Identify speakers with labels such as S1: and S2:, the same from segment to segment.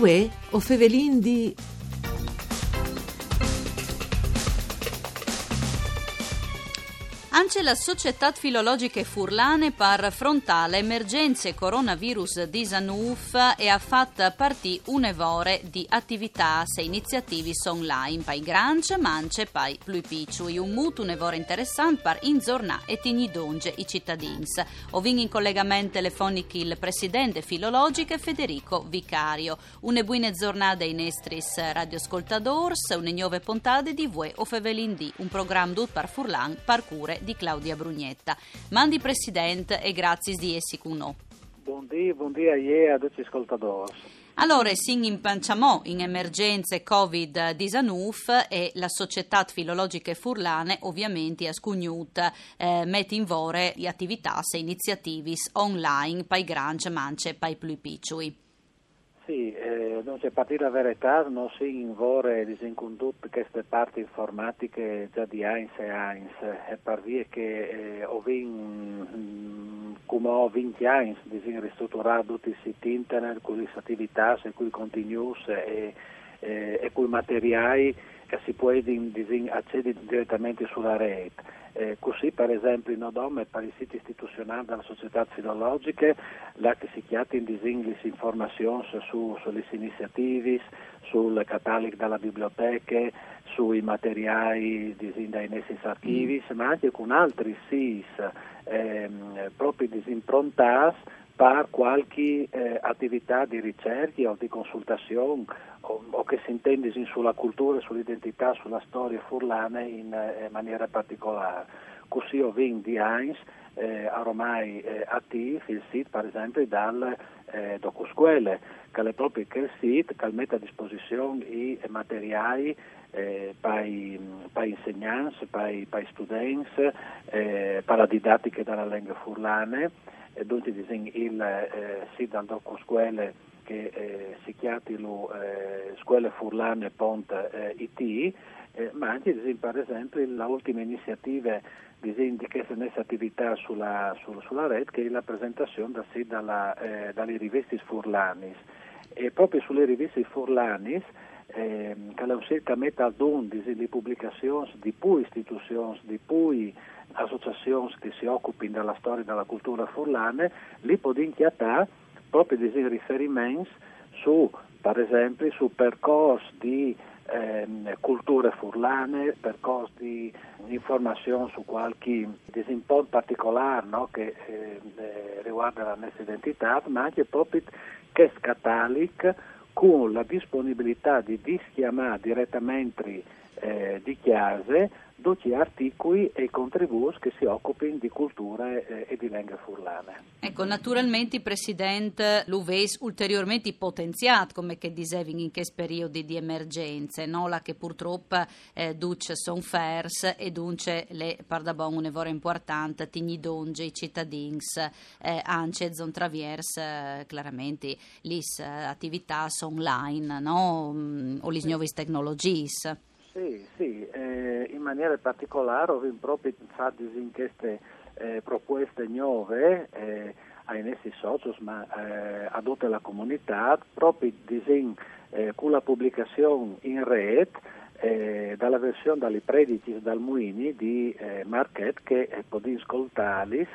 S1: Uè, o fevelin di...
S2: Anche la Società Filologiche Furlane par frontale emergenze coronavirus 19 e ha fatto partì un'evore di attività e iniziative online pai granche, mance, pai più piccoli. Un mutuo un'evore interessante per inzornà e tignidonge i cittadini. Ovin in collegamento telefonico il presidente filologico Federico Vicario. Une buone giornate ai nestris radioascoltadors, une nuove puntate di Vue o Fevelin di, un programma tutto per Furlan, parcure di Claudia Brugnetta. Mandi Presidente e grazie di essi cuno.
S3: Buondì, buondì a ie a tutti gli ascoltatori.
S2: Allora, si impanciamo in emergenze Covid-19 e la Società Filologiche Furlane ovviamente ha scugnuto, eh, mette in vore le attività e iniziative online per i grandi, mance, per i più piccoli.
S3: Sì, eh, c'è partita la verità, non si invore disincondotte queste parti informatiche già di Heinz e Heinz, e per via che eh, ho vin, come ho 20 anni di ristrutturare tutti i siti internet con le attività e con i continuous e, e, e con i materiali che si può accedere direttamente sulla rete. Eh, così per esempio in Odome per i siti istituzionali della società filologiche là che si in informazioni su, sulle iniziative, sul catalogo della biblioteca, sui materiali dai nessi archivi, mm. ma anche con altri siti ehm, proprio disimprontati per qualche eh, attività di ricerca o di consultazione o, o, che si intende sulla cultura, sull'identità, sulla storia furlana in eh, maniera particolare. Così ho vinto di Heinz eh, ormai eh, attivi il sito per esempio dal eh, DocuSquele, che è proprio quel sito che mette a disposizione i materiali eh, per i insegnanti, per i studenti, eh, per la didattica della lingua furlane e dunque il eh, sito al dopo scuole che eh, si chiama eh, scuolefurlane.it eh, ma anche per esempio l'ultima iniziativa di questa attività sulla, sul, sulla rete che è la presentazione da, sì, dalla, eh, dalle riviste Furlanis e proprio sulle riviste Furlanis eh, che la cerca mette ad un di pubblicazioni di più istituzioni, di più associazioni che si occupino della storia e della cultura furlane, li può inchiatare proprio dei riferimenti su, per esempio, su percorsi di ehm, culture furlane, percorsi di informazione su qualche disimpon particolare no, che eh, riguarda la nostra identità, ma anche proprio che scatalic con la disponibilità di dischiamare direttamente eh, di chiase tutti articoli e contributi che si occupino di cultura e, e di lingua furlane.
S2: Ecco, naturalmente, Presidente, l'UVES ulteriormente potenziato, come che dicevi in questi periodi di emergenze, no? la che purtroppo eh, duce sono fers e dunque le pardabon un'evora importante, tigni donge i cittadini, eh, anche zon travers, eh, chiaramente, le eh, attività online, no? Mm, o le nuove tecnologie.
S3: Sì, maniera particolare ho proprio pensato in queste eh, proposte nuove eh, ai nostri soci, ma eh, a la comunità, proprio disin, eh, con la pubblicazione in rete eh, dalla versione dalle predici dal Muini di eh, Marquette che eh, potete ascoltarli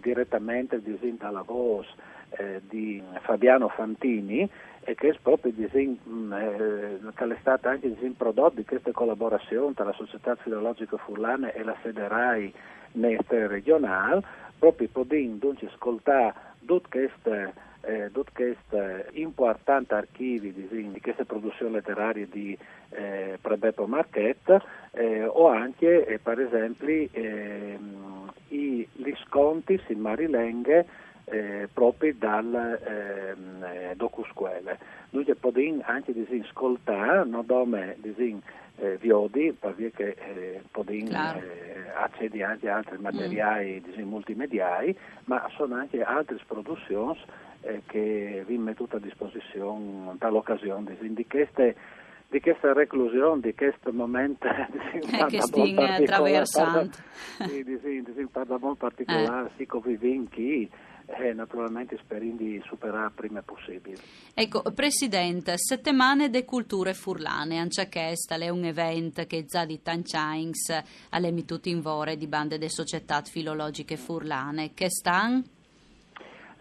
S3: direttamente disin dalla voce eh, di Fabiano Fantini e che è proprio mm, eh, stata anche disegno prodotto di questa collaborazione tra la Società Filologica Furlana e la Federai Nestre Regionale, proprio potendo ascoltare tutte queste eh, tutti questi importanti archivi di, di queste produzioni letterarie di eh, Prebeppo Marchetta eh, o anche eh, per esempio ehm, i, gli sconti in Marilenghe eh, proprio dal ehm, eh, docusquele. Noi possiamo anche ascoltare, non disin, eh, viodi, perché eh, possiamo eh, accedere anche a altri materiali mm. disin, multimediali, ma sono anche altre produzioni eh, che vi metto a disposizione per l'occasione di queste di questa reclusione, di questo momento
S2: eh, che stiamo attraversando.
S3: Sì, di, di, di, di, di particolare, eh. sì, come vinchi, e naturalmente speriamo di superare prima possibile.
S2: Ecco, Presidente, settimane de culture furlane, anche questo è un evento che già di Tanchains alle tutti in vore di bande de società filologiche furlane, che stanno?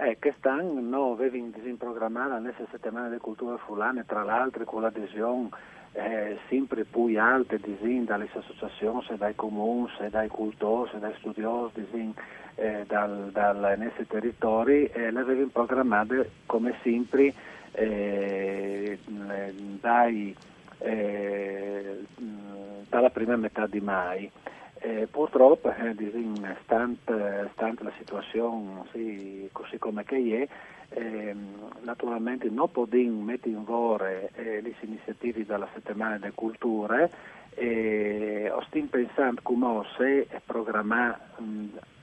S3: Eh, quest'anno noi avevamo programmato nelle settimane di culture furlane, tra l'altro con l'adesione eh, sempre più alte disin, dalle associazioni, dai comuni, dai cultori, dai studiosi disin, eh, dal, dal nostri territori e le avevamo programmate come sempre eh, dai, eh, dalla prima metà di mai. Eh, purtroppo, eh, disin, stante, stante, la situazione sì, così come che è, eh, naturalmente non possiamo mettere in vore eh, le iniziative della settimana delle culture e stiamo pensando come se programmare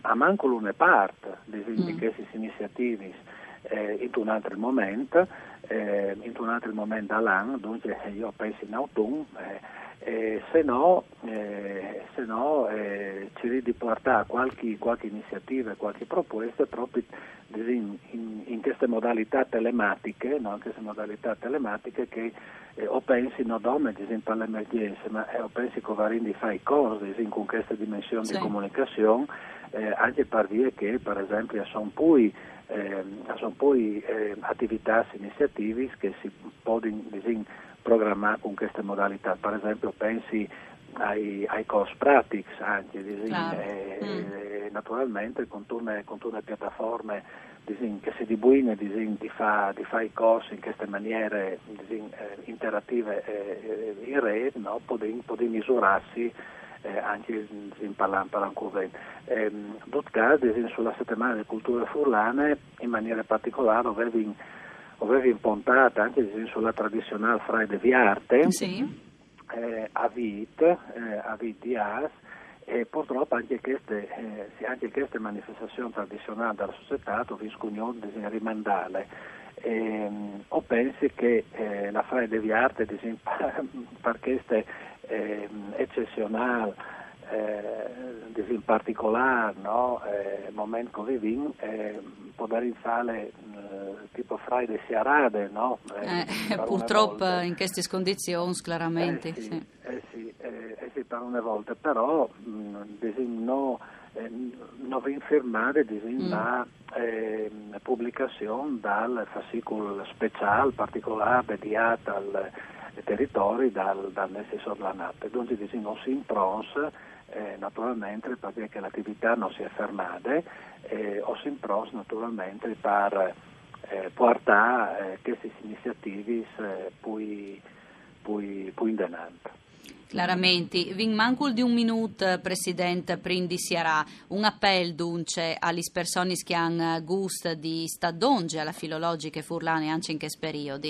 S3: a manco l'una parte di queste iniziative eh, in un altro momento, eh, in un altro momento all'anno, dunque io penso in autunno, eh, se no, eh, se no eh, ci di portare qualche, qualche iniziativa, qualche proposta proprio in, in, in, queste modalità telematiche, no? queste modalità telematiche che eh, o pensi non dome per l'emergenza, ma eh, o pensi che varin di fare cose con queste dimensioni sì. di comunicazione, eh, anche per dire che per esempio sono poi, eh, sono poi attività, iniziative che si possono programmare con queste modalità. Per esempio pensi ai, ai cost pratics anche, claro. e, mm. naturalmente con tutte, le piattaforme disin, che si dibuine disin, di fare di fa i corsi in queste maniere disin, eh, interattive eh, in rete, no? poter misurarsi eh, anche in in tutto caso, sulla settimana di culture furlane, in maniera particolare, avevi avevo impontata anche sulla tradizionale Friday di arte sì. eh, a VIT, eh, a VIT di AS e purtroppo anche queste, eh, anche queste manifestazioni tradizionali della società viscono di rimandare. Eh, o pensi che eh, la Friday di arte per queste eh, eccezionale eh, in particolare no, eh, momento come vin eh, può dare in sale eh, tipo Friday si arade no?
S2: Eh, eh, purtroppo in queste condizioni chiaramente
S3: eh sì, sì. Eh sì, eh, sì, per una volta però mh, no, non vi firmare mm. la pubblicazione dal fascicolo speciale particolare dedicato al territorio dal, dal Messi Sorlanate, dunque non si impronsa eh, naturalmente perché l'attività non si è fermata eh, o si impros naturalmente per eh, portare eh, queste iniziative eh, poi, poi, poi in denaro.
S2: Chiaramente, vin mancul di un minuto, Presidente, prima di Siarà, un appello dunque alle persone che hanno gusto di stadonge alla filologica furlane anche in questo periodo.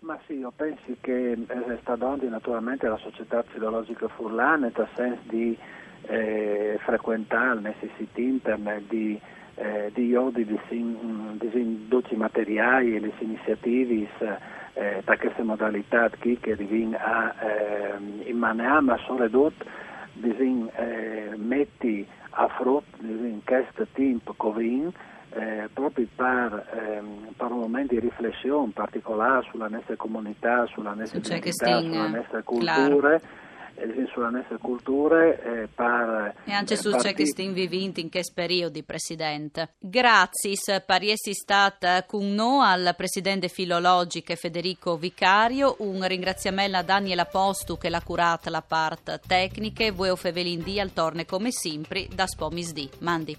S3: Ma sì, io penso che eh, sta dando naturalmente la società filologica furlana nel senso di eh, frequentare nei siti internet, di, eh, di iodi, di, di induci materiali e le iniziative eh, da queste modalità che arrivano a eh, in manea, ma soprattutto di eh, metti a frutto di questo tempo Covid eh, proprio per, ehm, per, un momento di riflessione particolare sulla nostra comunità, sulla nostra
S2: cioè
S3: identità, sulla nostra cultura. Eh, sulla nostra cultura eh, per,
S2: e anche su ciò che stiamo vivendo in questo periodo, Presidente. Grazie per essere stata con noi al Presidente filologico Federico Vicario. Un ringraziamento a Daniela Postu che l'ha curata la parte tecnica. Voi o Fevelin D al torne come sempre da Spomis D. Mandi.